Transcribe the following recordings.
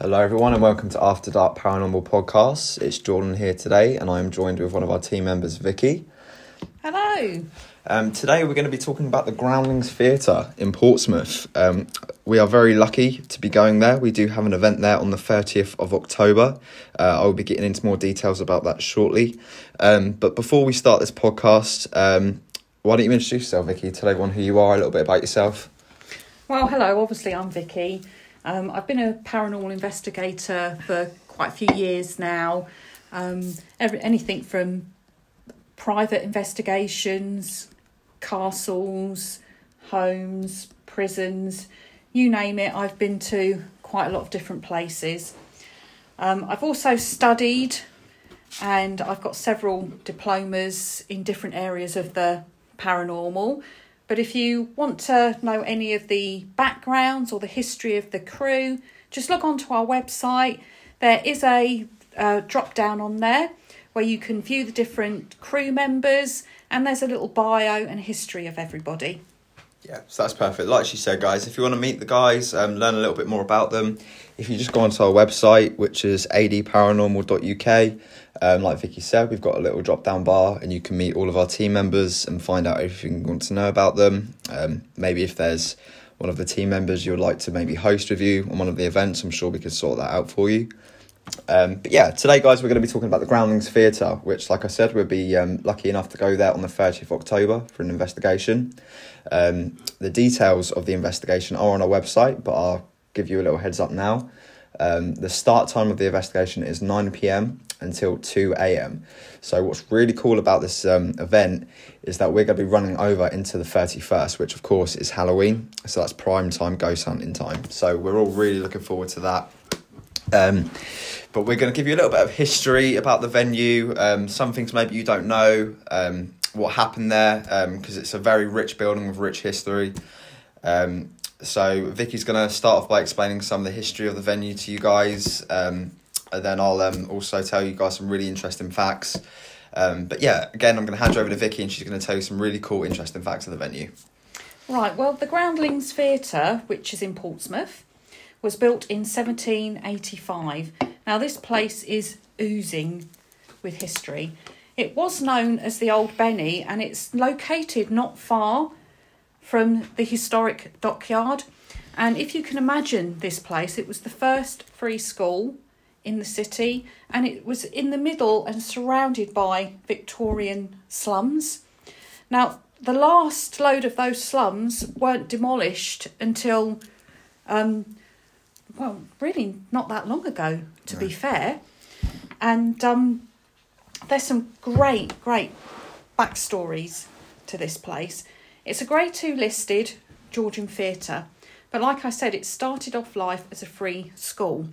Hello, everyone, and welcome to After Dark Paranormal Podcast. It's Jordan here today, and I am joined with one of our team members, Vicky. Hello. Um, today, we're going to be talking about the Groundlings Theatre in Portsmouth. Um, we are very lucky to be going there. We do have an event there on the 30th of October. Uh, I will be getting into more details about that shortly. Um, but before we start this podcast, um, why don't you introduce yourself, Vicky? Tell everyone who you are, a little bit about yourself. Well, hello. Obviously, I'm Vicky. Um, I've been a paranormal investigator for quite a few years now. Um, every, anything from private investigations, castles, homes, prisons, you name it. I've been to quite a lot of different places. Um, I've also studied and I've got several diplomas in different areas of the paranormal. But if you want to know any of the backgrounds or the history of the crew, just log on to our website. There is a uh, drop down on there where you can view the different crew members, and there's a little bio and history of everybody. Yeah, so that's perfect. Like she said, guys, if you want to meet the guys, um, learn a little bit more about them, if you just go onto our website, which is adparanormal.uk, um, like Vicky said, we've got a little drop down bar and you can meet all of our team members and find out everything you want to know about them. Um, maybe if there's one of the team members you would like to maybe host with you on one of the events, I'm sure we could sort that out for you. Um, but yeah, today, guys, we're going to be talking about the Groundlings Theatre, which, like I said, we'll be um, lucky enough to go there on the 30th of October for an investigation. Um, the details of the investigation are on our website, but I'll give you a little heads up now. Um, the start time of the investigation is 9 pm until 2 am. So, what's really cool about this um, event is that we're going to be running over into the 31st, which of course is Halloween. So, that's prime time ghost hunting time. So, we're all really looking forward to that. Um, but we're going to give you a little bit of history about the venue, um, some things maybe you don't know, um, what happened there, because um, it's a very rich building with rich history. Um, so Vicky's going to start off by explaining some of the history of the venue to you guys, um, and then I'll also tell you guys some really interesting facts. but yeah, again, I'm going to hand you over to Vicky, and she's going to tell you some really cool, interesting facts of the venue. Right. Well, the Groundlings Theatre, which is in Portsmouth was built in 1785. Now, this place is oozing with history. It was known as the Old Benny and it's located not far from the historic dockyard. And if you can imagine this place, it was the first free school in the city and it was in the middle and surrounded by Victorian slums. Now, the last load of those slums weren't demolished until um, well, really not that long ago, to be fair. And um, there's some great, great backstories to this place. It's a Grade 2 listed Georgian theatre, but like I said, it started off life as a free school.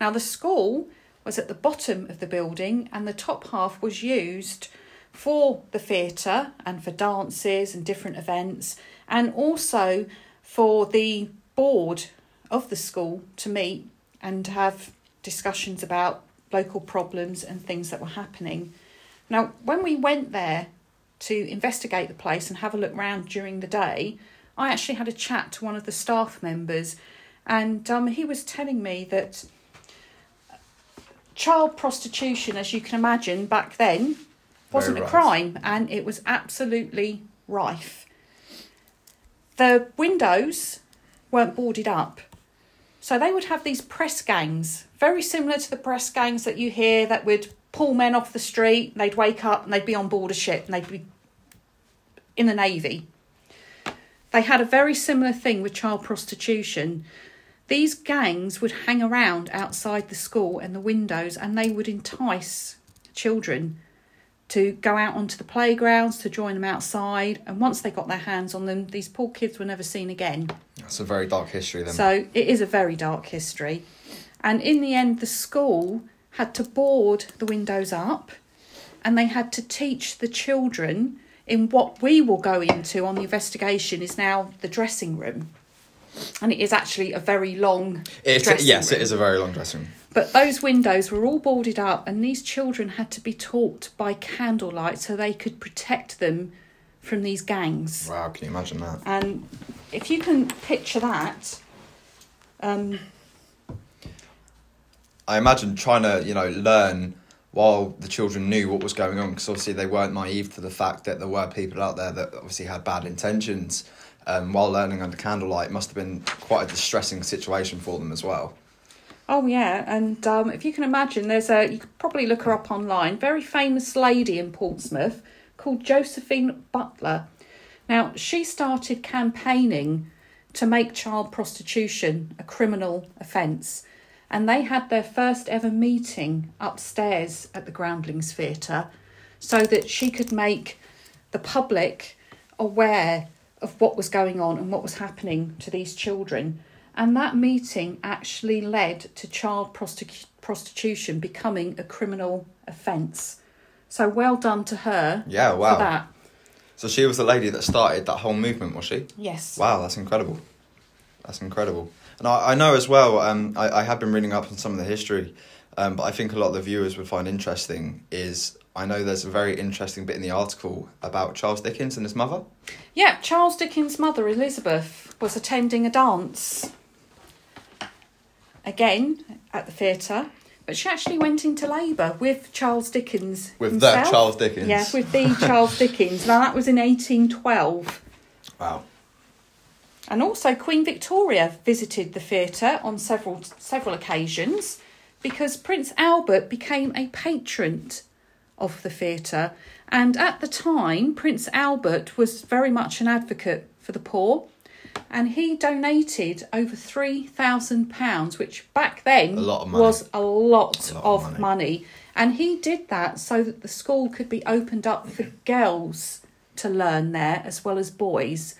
Now, the school was at the bottom of the building, and the top half was used for the theatre and for dances and different events, and also for the board of the school to meet and have discussions about local problems and things that were happening. Now, when we went there to investigate the place and have a look round during the day, I actually had a chat to one of the staff members, and um, he was telling me that child prostitution, as you can imagine, back then wasn't a crime and it was absolutely rife. The windows weren't boarded up. So they would have these press gangs, very similar to the press gangs that you hear that would pull men off the street. They'd wake up and they'd be on board a ship and they'd be in the navy. They had a very similar thing with child prostitution. These gangs would hang around outside the school and the windows and they would entice children to go out onto the playgrounds, to join them outside. And once they got their hands on them, these poor kids were never seen again. That's a very dark history, then. So it is a very dark history. And in the end, the school had to board the windows up and they had to teach the children in what we will go into on the investigation is now the dressing room. And it is actually a very long it's, Yes, room. it is a very long dressing room. But those windows were all boarded up, and these children had to be taught by candlelight so they could protect them from these gangs. Wow, can you imagine that? And if you can picture that, um, I imagine trying to you know learn while the children knew what was going on because obviously they weren't naive to the fact that there were people out there that obviously had bad intentions. Um, while learning under candlelight, must have been quite a distressing situation for them as well. Oh yeah, and um, if you can imagine, there's a you could probably look her up online. Very famous lady in Portsmouth called Josephine Butler. Now she started campaigning to make child prostitution a criminal offence, and they had their first ever meeting upstairs at the Groundlings Theatre, so that she could make the public aware of what was going on and what was happening to these children. And that meeting actually led to child prostitu- prostitution becoming a criminal offence. So well done to her Yeah, wow. for that. So she was the lady that started that whole movement, was she? Yes. Wow, that's incredible. That's incredible. And I, I know as well, um, I, I have been reading up on some of the history, um, but I think a lot of the viewers would find interesting is I know there's a very interesting bit in the article about Charles Dickens and his mother. Yeah, Charles Dickens' mother, Elizabeth, was attending a dance again at the theatre, but she actually went into labour with Charles Dickens. With himself. the Charles Dickens. Yeah, with the Charles Dickens. Now that was in 1812. Wow. And also Queen Victoria visited the theatre on several several occasions because Prince Albert became a patron of the theatre and at the time Prince Albert was very much an advocate for the poor and he donated over 3000 pounds which back then A lot of money. was a lot, A lot of of money. money and he did that so that the school could be opened up for girls to learn there as well as boys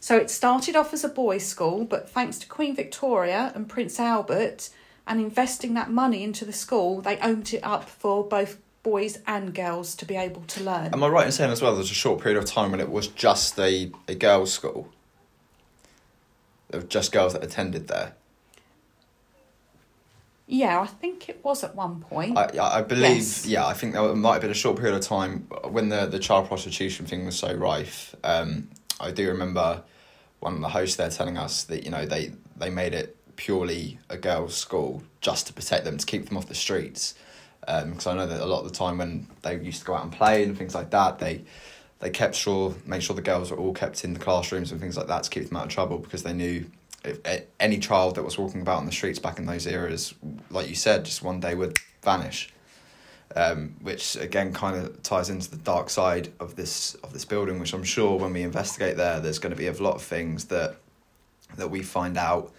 so it started off as a boys' school, but thanks to Queen Victoria and Prince Albert and investing that money into the school, they opened it up for both boys and girls to be able to learn. Am I right in saying as well there's a short period of time when it was just a, a girls' school? There were just girls that attended there. yeah, I think it was at one point. I, I I believe, Yes. yeah, I think there might have been a short period of time when the, the child prostitution thing was so rife. Um, I do remember one of the hosts there telling us that, you know, they, they made it purely a girls' school just to protect them, to keep them off the streets. Because I know that a lot of the time when they used to go out and play and things like that, they they kept sure, make sure the girls were all kept in the classrooms and things like that to keep them out of trouble because they knew if any child that was walking about on the streets back in those eras, like you said, just one day would vanish. Um, which again kind of ties into the dark side of this of this building, which I'm sure when we investigate there, there's going to be a lot of things that that we find out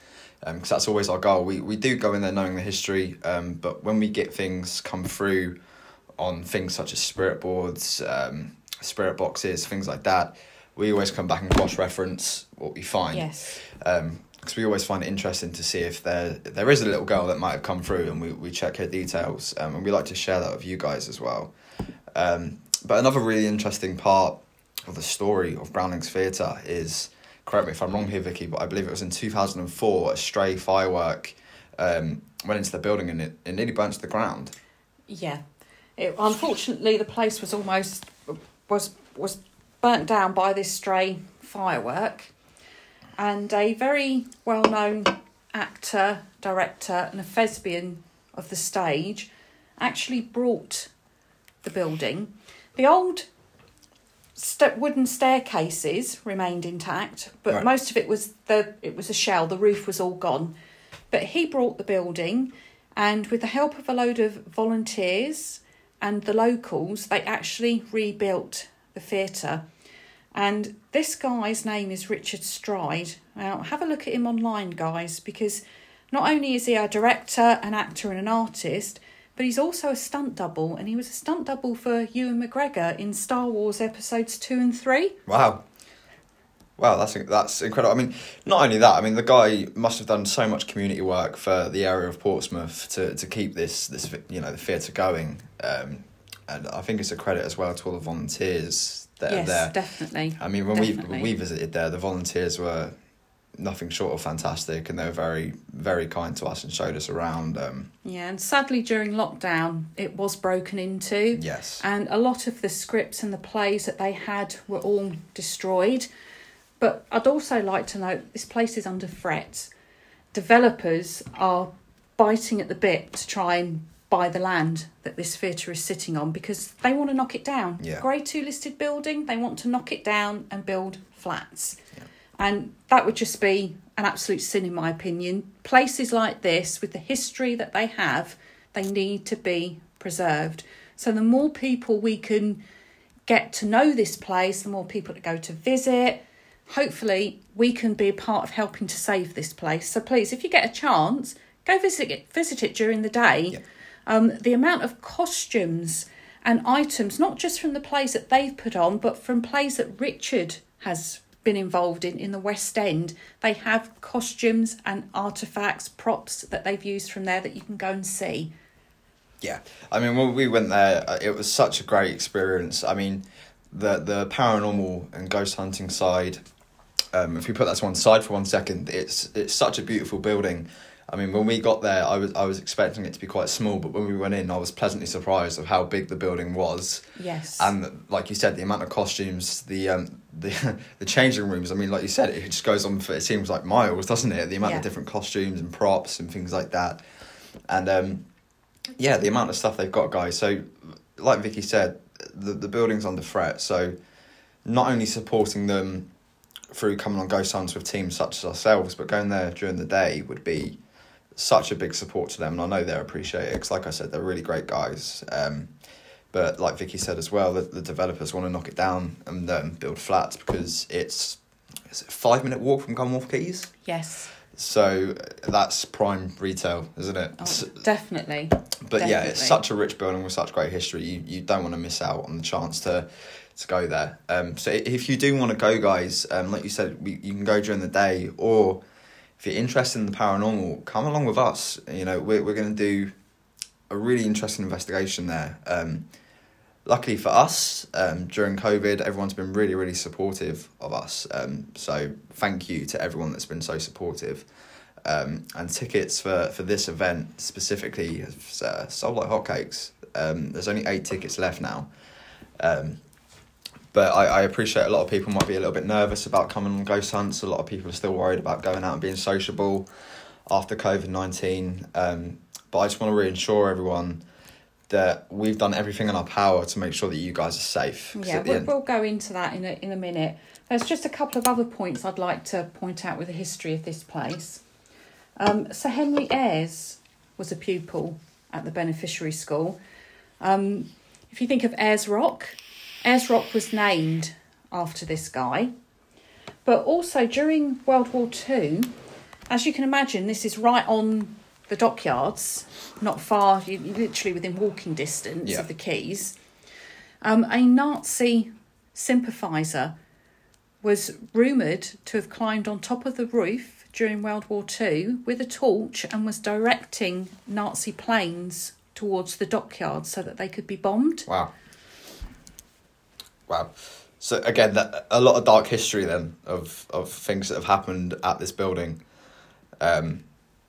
because that's always our goal. We we do go in there knowing the history, um, but when we get things come through on things such as spirit boards, um, spirit boxes, things like that, we always come back and cross reference what we find yes. because we always find it interesting to see if there there is a little girl that might have come through, and we, we check her details, um, and we like to share that with you guys as well. Um, but another really interesting part of the story of Groundlings Theatre is, correct me if I'm wrong here, Vicky, but I believe it was in two thousand and four. A stray firework um, went into the building and it, it nearly burnt to the ground. Yeah. It, unfortunately, the place was almost was was burnt down by this stray firework, and a very well known actor, director, and a thespian of the stage actually brought the building. The old st- wooden staircases remained intact, but Right. most of it was the it was a shell. The roof was all gone. But he brought the building, and with the help of a load of volunteers and the locals, they actually rebuilt the theatre. And this guy's name is Richard Stride. Now, have a look at him online, guys, because not only is he a director, an actor, and an artist, but he's also a stunt double, and he was a stunt double for Ewan McGregor in Star Wars episodes two and three. Wow. Wow, that's that's incredible. I mean, not only that. I mean, the guy must have done so much community work for the area of Portsmouth to, to keep this this you know the theatre going. Um, and I think it's a credit as well to all the volunteers that yes, are there. definitely. I mean, when Definitely. we when we visited there, the volunteers were nothing short of fantastic, and they were very very kind to us and showed us around. Um, Yeah, and sadly during lockdown, it was broken into. yes, and a lot of the scripts and the plays that they had were all destroyed. But I'd also like to note this place is under threat. Developers are biting at the bit to try and buy the land that this theatre is sitting on because they want to knock it down. Yeah. Grade two listed building, they want to knock it down and build flats. Yeah. And that would just be an absolute sin, in my opinion. Places like this, with the history that they have, they need to be preserved. So the more people we can get to know this place, the more people that go to visit, hopefully we can be a part of helping to save this place. So please, if you get a chance, go visit it, visit it during the day. Yeah. Um, the amount of costumes and items, not just from the plays that they've put on, but from plays that Richard has been involved in in the West End. They have costumes and artifacts, props that they've used from there that you can go and see. Yeah, I mean, when we went there, uh, it was such a great experience. I mean, the the paranormal and ghost hunting side. Um, if we put that to one side for one second, it's it's such a beautiful building. I mean, when we got there, I was I was expecting it to be quite small, but when we went in, I was pleasantly surprised of how big the building was. Yes. And like you said, the amount of costumes, the um, the the changing rooms. I mean, like you said, it just goes on for it seems like miles, doesn't it? The amount Yeah. of different costumes and props and things like that, and um, yeah, the amount of stuff they've got, guys. So, like Vicky said, the the building's under threat. So, not only supporting them through coming on ghost hunts with teams such as ourselves, but going there during the day would be such a big support to them, and I know they're appreciated because, like I said, they're really great guys. Um, but like Vicky said as well, the, the developers want to knock it down and um, build flats because it's, it's a five minute walk from Commonwealth Keys. yes. So that's prime retail, isn't it? Oh, definitely. but yeah, it's such a rich building with such great history. You you don't want to miss out on the chance to to go there. Um, so if you do want to go, guys, um, like you said, we, you can go during the day, or if you're interested in the paranormal, come along with us. You know, we're we're going to do a really interesting investigation there. Um, luckily for us, um, during COVID, everyone's been really, really supportive of us. Um, so thank you to everyone that's been so supportive. Um, and tickets for, for this event specifically uh, sold like hotcakes. Um, there's only eight tickets left now. Um, but I, I appreciate a lot of people might be a little bit nervous about coming on ghost hunts. A lot of people are still worried about going out and being sociable after COVID 19. Um, but I just want to reassure everyone that we've done everything in our power to make sure that you guys are safe. Yeah, we'll, end- we'll go into that in a, in a minute. There's just a couple of other points I'd like to point out with the history of this place. Um, Sir Henry Ayers was a pupil at the beneficiary school. Um, if you think of Ayers Rock, Ayers Rock was named after this guy. But also during World War Two, as you can imagine, this is right on the dockyards, not far, literally within walking distance Yeah. of the quays. Um, a Nazi sympathiser was rumoured to have climbed on top of the roof during World War Two with a torch and was directing Nazi planes towards the dockyards so that they could be bombed. Wow. Wow. So again, that, a lot of dark history then of, of things that have happened at this building. Um,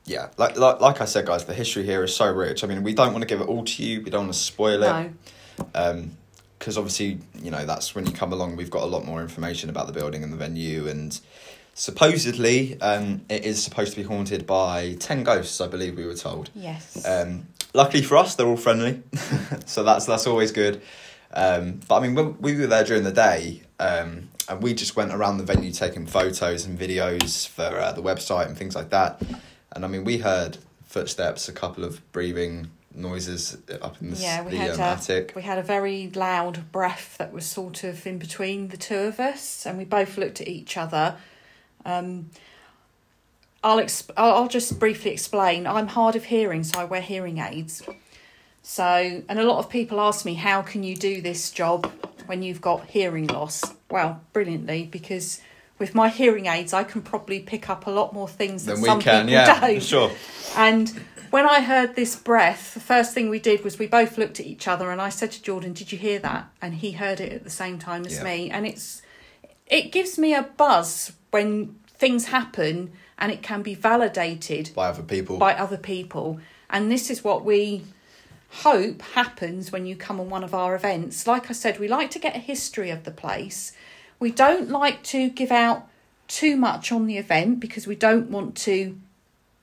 yeah, like, like like I said, guys, the history here is so rich. I mean, we don't want to give it all to you. We don't want to spoil it. No, because obviously you know that's when you come along we've got a lot more information about the building and the venue and supposedly um, it is supposed to be haunted by 10 ghosts i believe we were told yes. um, luckily for us they're all friendly so that's that's always good um, but i mean when we were there during the day um, and we just went around the venue taking photos and videos for uh, the website and things like that and i mean we heard footsteps a couple of breathing noises up in the, yeah, we the had um, a, attic we had a very loud breath that was sort of in between the two of us, and we both looked at each other. Um, I'll exp- I'll I'll just briefly explain. I'm hard of hearing, so I wear hearing aids. So, and a lot of people ask me, how can you do this job when you've got hearing loss? Well, brilliantly, because with my hearing aids, I can probably pick up a lot more things than we some can people yeah don't. sure And when I heard this breath, the first thing we did was we both looked at each other and I said to Jordan, Did you hear that? And he heard it at the same time as Yeah. me. And it's it gives me a buzz when things happen and it can be validated by other people by other people. And this is what we hope happens when you come on one of our events. Like I said, we like to get a history of the place. We don't like to give out too much on the event because we don't want to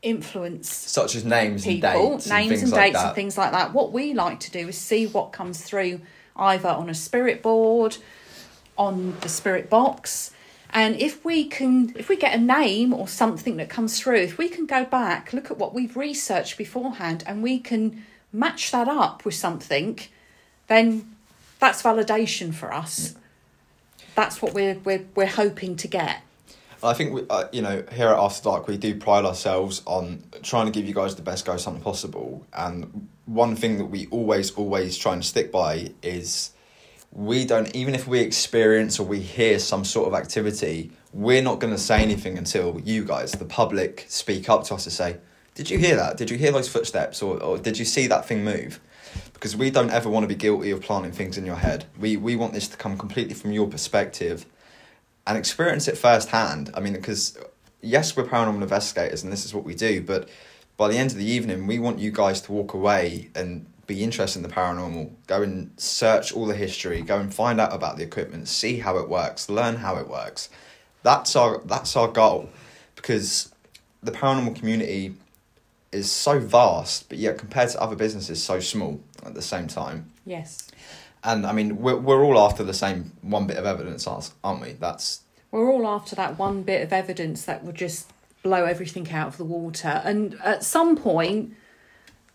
influence Such as names people, and dates, names and things and like dates that. and things like that. What we like to do is see what comes through either on a spirit board, on the spirit box, and if we can, if we get a name or something that comes through, if we can go back, look at what we've researched beforehand, and we can match that up with something, then that's validation for us. That's what we're we're we're hoping to get. I think we, uh, you know here at After Dark we do pride ourselves on trying to give you guys the best go something possible, and one thing that we always always try and stick by is we don't even if we experience or we hear some sort of activity, we're not going to say anything until you guys, the public, speak up to us to say, "Did you hear that? Did you hear those footsteps? Or, or did you see that thing move?" Because we don't ever want to be guilty of planting things in your head. We we want this to come completely from your perspective and experience it firsthand. I mean, because yes, we're paranormal investigators and this is what we do, but by the end of the evening, we want you guys to walk away and be interested in the paranormal. Go and search all the history. Go and find out about the equipment. See how it works. Learn how it works. That's our that's our goal, because the paranormal community is so vast, but yet compared to other businesses, so small at the same time. Yes. And I mean, we're we're all after the same one bit of evidence, aren't we? That's We're all after that one bit of evidence that would just blow everything out of the water. And at some point,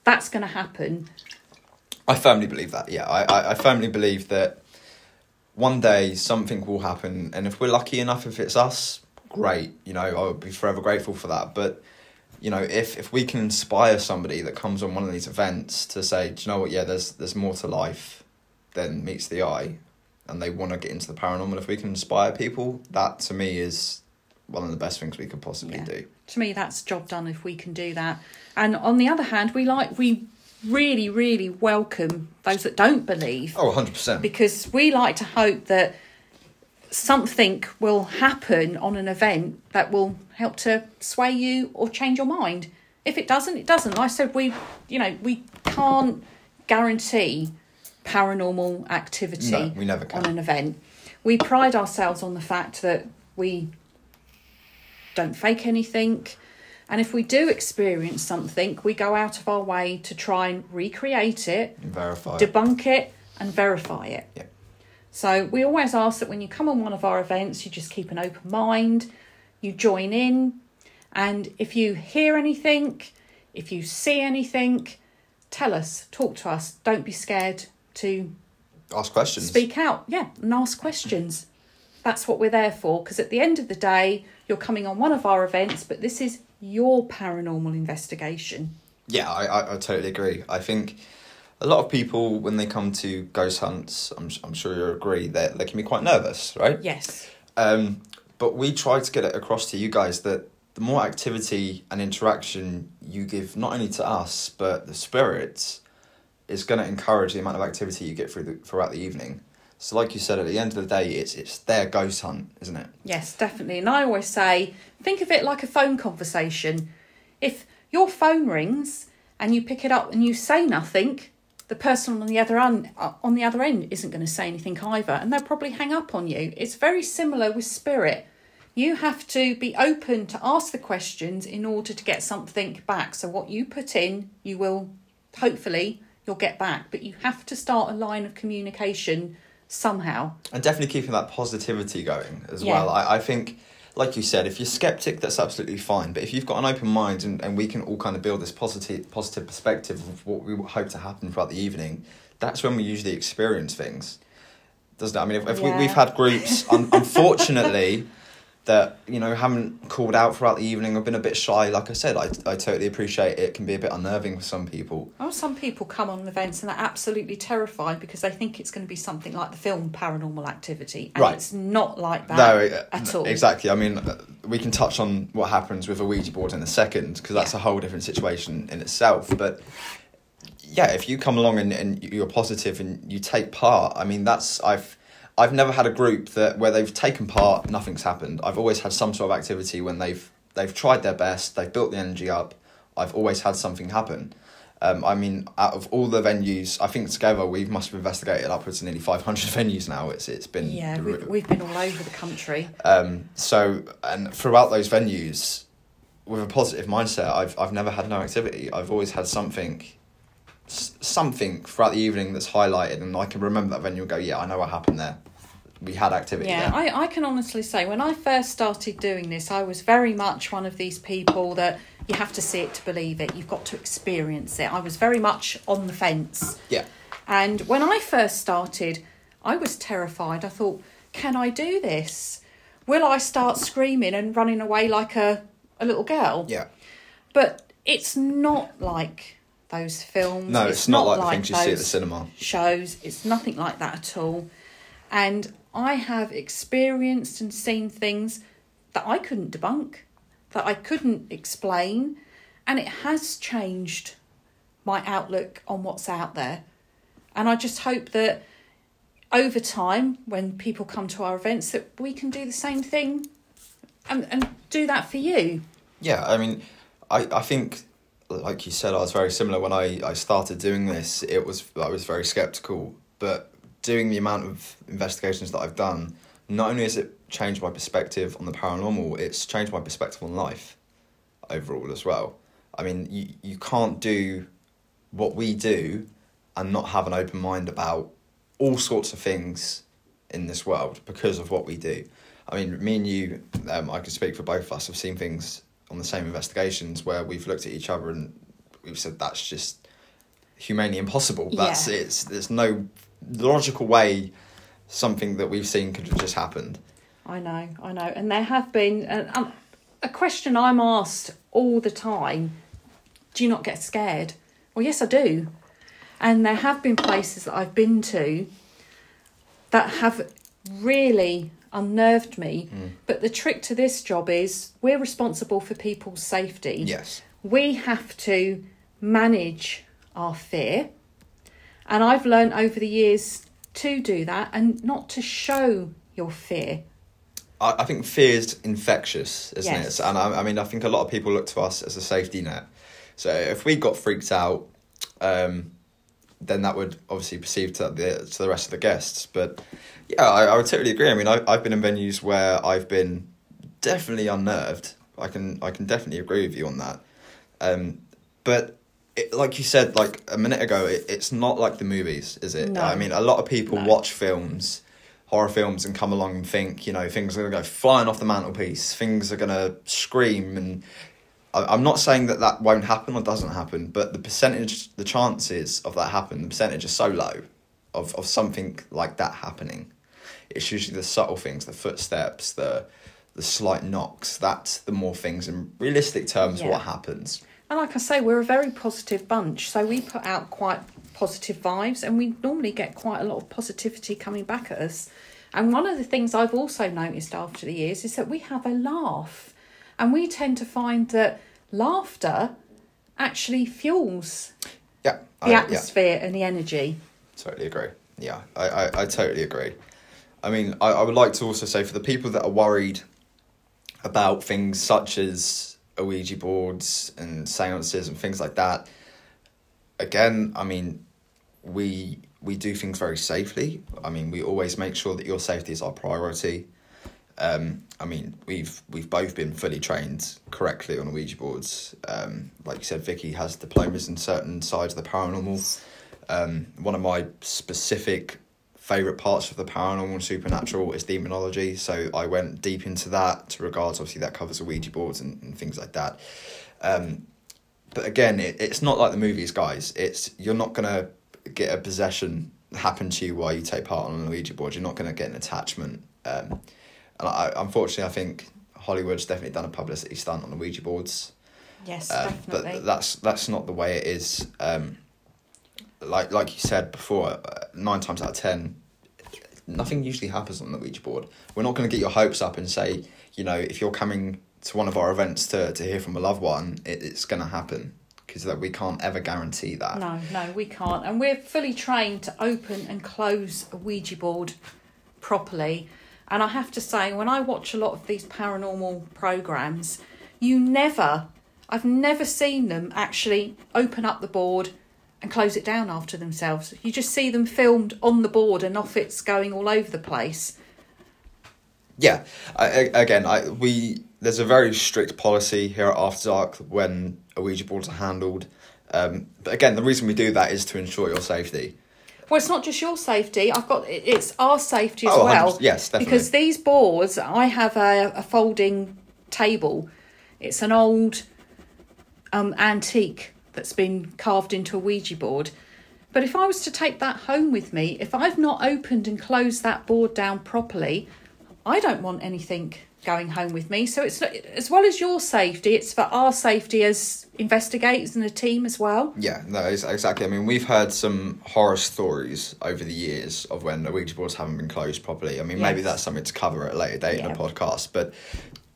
that's going to happen. I firmly believe that. Yeah, I, I, I firmly believe that one day something will happen, and if we're lucky enough, if it's us, great. You know, I would be forever grateful for that. But you know, if if we can inspire somebody that comes on one of these events to say, do you know what? Yeah, there's there's more to life than meets the eye, and they want to get into the paranormal. If we can inspire people, that to me is one of the best things we could possibly Yeah. do. To me, that's job done if we can do that. And on the other hand, we like we really, really welcome those that don't believe Oh, 100 percent. because we like to hope that something will happen on an event that will help to sway you or change your mind. If it doesn't, it doesn't. Like I said, we, you know, we can't guarantee paranormal activity No, we never can. on an event. We pride ourselves on the fact that we don't fake anything. And if we do experience something, we go out of our way to try and recreate it Verify. debunk it and verify it. Yeah. So we always ask that when you come on one of our events, you just keep an open mind, you join in, and if you hear anything, if you see anything, tell us, talk to us. Don't be scared to Ask questions. speak out, yeah, and ask questions. That's what we're there for. Because at the end of the day, you're coming on one of our events, but this is your paranormal investigation. Yeah, I, I, I totally agree. I think a lot of people, when they come to ghost hunts, I'm, I'm sure you'll agree, that they can be quite nervous, right? Yes. Um, but we try to get it across to you guys that the more activity and interaction you give, not only to us, but the spirits, is going to encourage the amount of activity you get through the, throughout the evening. So, like you said, at the end of the day, it's it's their ghost hunt, isn't it? Yes, definitely. And I always say, think of it like a phone conversation. If your phone rings and you pick it up and you say nothing, the person on the other end, uh, on the other end isn't going to say anything either, and they'll probably hang up on you. It's very similar with spirit. You have to be open to ask the questions in order to get something back. So what you put in, you will hopefully you'll get back, but you have to start a line of communication somehow. and definitely keeping that positivity going as Yeah. well. I, I think, like you said, if you're skeptic, that's absolutely fine. But if you've got an open mind and, and we can all kind of build this positive positive perspective of what we hope to happen throughout the evening, that's when we usually experience things. Doesn't it? I mean, if, if we, we've had groups, un- unfortunately, that you know haven't called out throughout the evening or been a bit shy. Like I said, I, I totally appreciate it. it can be a bit unnerving for some people. Oh, some people come on events and they're absolutely terrified because they think it's going to be something like the film Paranormal Activity, and Right. it's not like that No, at all. Exactly. I mean, uh, we can touch on what happens with a Ouija board in a second because that's Yeah. a whole different situation in itself. But yeah, if you come along and, and you're positive and you take part, I mean, that's I've I've never had a group that where they've taken part, nothing's happened. I've always had some sort of activity when they've they've tried their best, they've built the energy up. I've always had something happen. Um, I mean, out of all the venues, I think together we must have investigated upwards of nearly 500 venues now. It's it's been Yeah, we've, we've been all over the country. um, so, and throughout those venues, with a positive mindset, I've I've never had no activity. I've always had something, s- something throughout the evening that's highlighted, and I can remember that venue and go, yeah, I know what happened there. We had activity. Yeah, there. I, I can honestly say when I first started doing this, I was very much one of these people that you have to see it to believe it. You've got to experience it. I was very much on the fence. yeah, And when I first started, I was terrified. I thought, can I do this? Will I start screaming and running away like a, a little girl? yeah. But it's not like those films. No, it's, not, like, the things you see at the cinema. shows. It's nothing like that at all. And I have experienced and seen things that I couldn't debunk, that I couldn't explain, and it has changed my outlook on what's out there. And I just hope that over time, when people come to our events, that we can do the same thing and, and do that for you. Yeah, I mean, I, I think, like you said, I was very similar when I, I started doing this. It was I was very skeptical, but doing the amount of investigations that I've done, not only has it changed my perspective on the paranormal, it's changed my perspective on life overall as well. I mean, you you can't do what we do and not have an open mind about all sorts of things in this world because of what we do. I mean, me and you, um, I can speak for both of us, have seen things on the same investigations where we've looked at each other and we've said that's just humanely impossible. That's Yeah. it's there's no logical way something that we've seen could have just happened. I know, I know. And there have been and, um, a question I'm asked all the time do you not get scared? Well, yes, I do. And there have been places that I've been to that have really unnerved me. But the trick to this job is we're responsible for people's safety. Yes. We have to manage our fear. And I've learned over the years to do that and not to show your fear. I, I think fear's infectious, isn't Yes. it? And I, I mean, I think a lot of people look to us as a safety net. So if we got freaked out, um, then that would obviously perceive to the to the rest of the guests. But yeah, I, I would totally agree. I mean, I, I've been in venues where I've been definitely unnerved. I can I can definitely agree with you on that. Um, but it, like you said, like a minute ago, it, it's not like the movies, is it? No. I mean, a lot of people No. watch films, horror films, and come along and think, you know, things are going to go flying off the mantelpiece, things are going to scream. And I'm not saying that that won't happen or doesn't happen, but the percentage, the chances of that happening, the percentage is so low of, of something like that happening. It's usually the subtle things, the footsteps, the the slight knocks. That's the more things in realistic terms Yeah. what happens. And like I say, we're a very positive bunch, so we put out quite positive vibes, and we normally get quite a lot of positivity coming back at us. And one of the things I've also noticed after the years is that we have a laugh, and we tend to find that laughter actually fuels Yeah, the I- yeah. atmosphere and the energy. Totally agree. Yeah, I, I, I totally agree. I mean, I, I would like to also say for the people that are worried about things such as Ouija boards and seances and things like that, again, I mean, we we do things very safely. I mean, we always make sure that your safety is our priority. Um, I mean, we've we've both been fully trained correctly on Ouija boards. Um, like you said, Vicky has diplomas in certain sides of the paranormal. Um, one of my specific favorite parts of the paranormal and supernatural is demonology. So I went deep into that to regards, obviously, that covers Ouija boards and, and things like that. Um, but again, it, it's not like the movies, guys. It's you're not gonna get a possession happen to you while you take part on a Ouija board. You're not gonna get an attachment. Um, and I, unfortunately, I think Hollywood's definitely done a publicity stunt on the Ouija boards. Yes, Um, definitely. but that's that's not the way it is. Um, like like you said before, uh, nine times out of ten, nothing usually happens on the Ouija board. We're not going to get your hopes up and say, you know, if you're coming to one of our events to, to hear from a loved one, it, it's going to happen because that we can't ever guarantee that. No, no, we can't. And we're fully trained to open and close a Ouija board properly. And I have to say, when I watch a lot of these paranormal programs, you never, I've never seen them actually open up the board and close it down after themselves. You just see them filmed on the board and off it's going all over the place. Yeah, I, again, I we there's a very strict policy here at After Dark when Ouija boards are handled. Um, but again, the reason we do that is to ensure your safety. Well, it's not just your safety. I've got it's our safety as Oh, well. 100% yes, definitely. Because these boards, I have a, a folding table. It's an old um, antique that's been carved into a Ouija board. But if I was to take that home with me, if I've not opened and closed that board down properly, I don't want anything going home with me. So it's not- as well as your safety, it's for our safety as investigators and a team as well. Yeah, no, exactly. I mean, we've heard some horror stories over the years of when the Ouija boards haven't been closed properly. I mean, maybe that's something to cover at a later date in Yeah. a podcast. But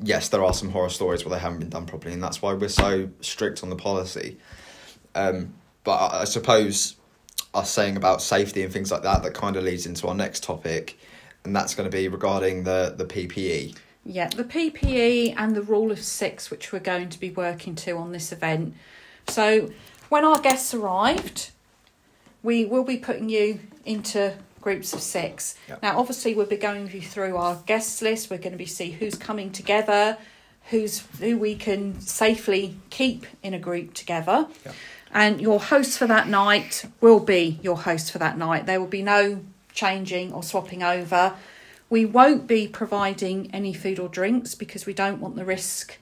yes, there are some horror stories where they haven't been done properly, and that's why we're so strict on the policy. Um, but I, suppose us saying about safety and things like that that kind of leads into our next topic, and that's going to be regarding the the. PPE. Yeah, the PPE and the rule of six, which we're going to be working to on this event. So, when our guests arrived, we will be putting you into groups of six. Yep. Now, obviously, we'll be going you through our guests list. We're going to be see who's coming together, who's who we can safely keep in a group together. Yep. And your host for that night will be your host for that night. There will be no changing or swapping over. We won't be providing any food or drinks because we don't want the risk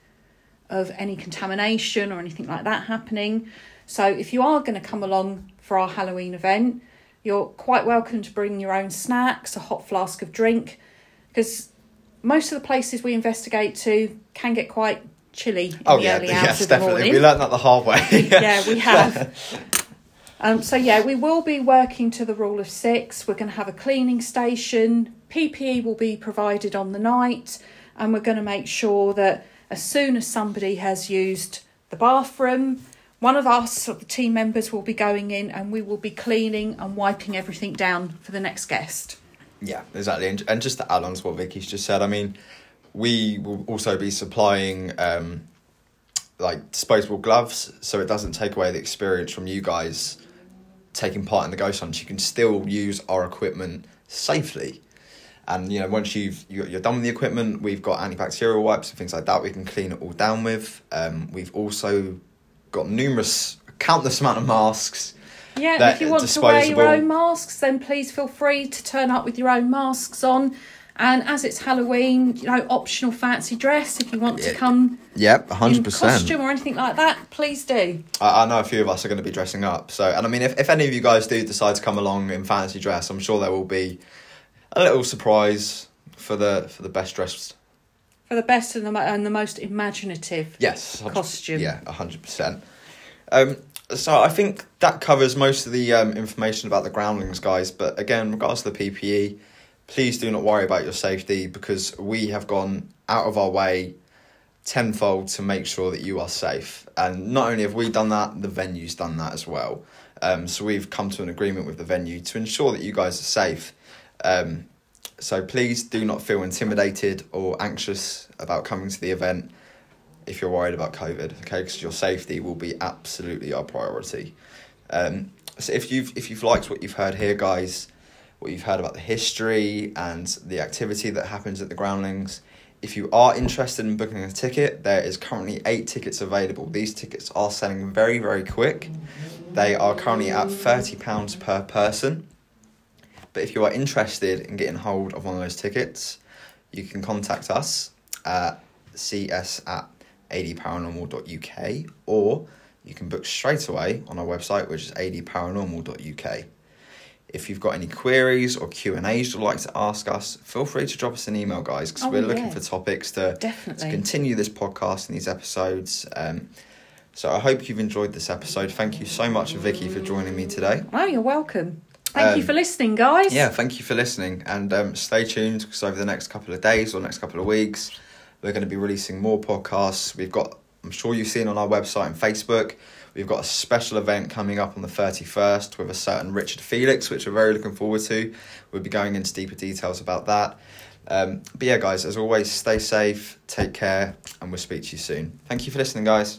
of any contamination or anything like that happening. So if you are going to come along for our Halloween event, you're quite welcome to bring your own snacks, a hot flask of drink, because most of the places we investigate to can get quite chilly in Oh the yeah, early hours yes, of the definitely. morning We learnt that the hard way. yeah, we have. Um, so yeah, we will be working to the rule of six. We're going to have a cleaning station. PPE will be provided on the night, and we're going to make sure that as soon as somebody has used the bathroom, one of us, the team members, will be going in, and we will be cleaning and wiping everything down for the next guest. Yeah, exactly. And, and just to add on to what Vicky's just said, I mean, we will also be supplying um, like disposable gloves, so it doesn't take away the experience from you guys taking part in the ghost hunt. You can still use our equipment safely. And you know, once you've you're done with the equipment, we've got antibacterial wipes and things like that. We can clean it all down with. Um, we've also got numerous, countless amount of masks. Yeah, if you want to wear your disposable. own masks, then please feel free to turn up with your own masks on. And as it's Halloween, you know, optional fancy dress. If you want to come Yep, in costume or anything like that, please do. I, I know a few of us are going to be dressing up. So, and I mean, if, if any of you guys do decide to come along in fancy dress, I'm sure there will be a little surprise for the for the best dressed. For the best and the, and the most imaginative. Yes, Costume. Yeah, hundred percent. Um, so I think that covers most of the um, information about the groundlings, guys. But again, regards to the PPE, please do not worry about your safety because we have gone out of our way tenfold to make sure that you are safe. And not only have we done that, the venue's done that as well. Um, so we've come to an agreement with the venue to ensure that you guys are safe. Um, so please do not feel intimidated or anxious about coming to the event if you're worried about COVID, okay? Because your safety will be absolutely our priority. Um, so if you've if you've liked what you've heard here, guys, what you've heard about the history and the activity that happens at the Groundlings, if you are interested in booking a ticket, there is currently eight tickets available. These tickets are selling very very quick. They are currently at thirty pounds per person. But if you are interested in getting hold of one of those tickets, you can contact us at cs at adparanormal.uk or you can book straight away on our website which is adparanormal.uk if you've got any queries or q&a's you'd like to ask us feel free to drop us an email guys because Oh, we're looking for topics to, to Definitely. continue this podcast and these episodes um, so i hope you've enjoyed this episode thank you so much vicky for joining me today Oh, you're welcome. Thank you Um, for listening, guys. yeah, thank you for listening, and um, stay tuned because over the next couple of days or next couple of weeks, we're going to be releasing more podcasts. We've got, I'm sure you've seen on our website and Facebook, we've got a special event coming up on the 31st with a certain Richard Felix, which we're very looking forward to. We'll be going into deeper details about that. Um, but yeah, guys, as always, stay safe, take care, and we'll speak to you soon. Thank you for listening, guys.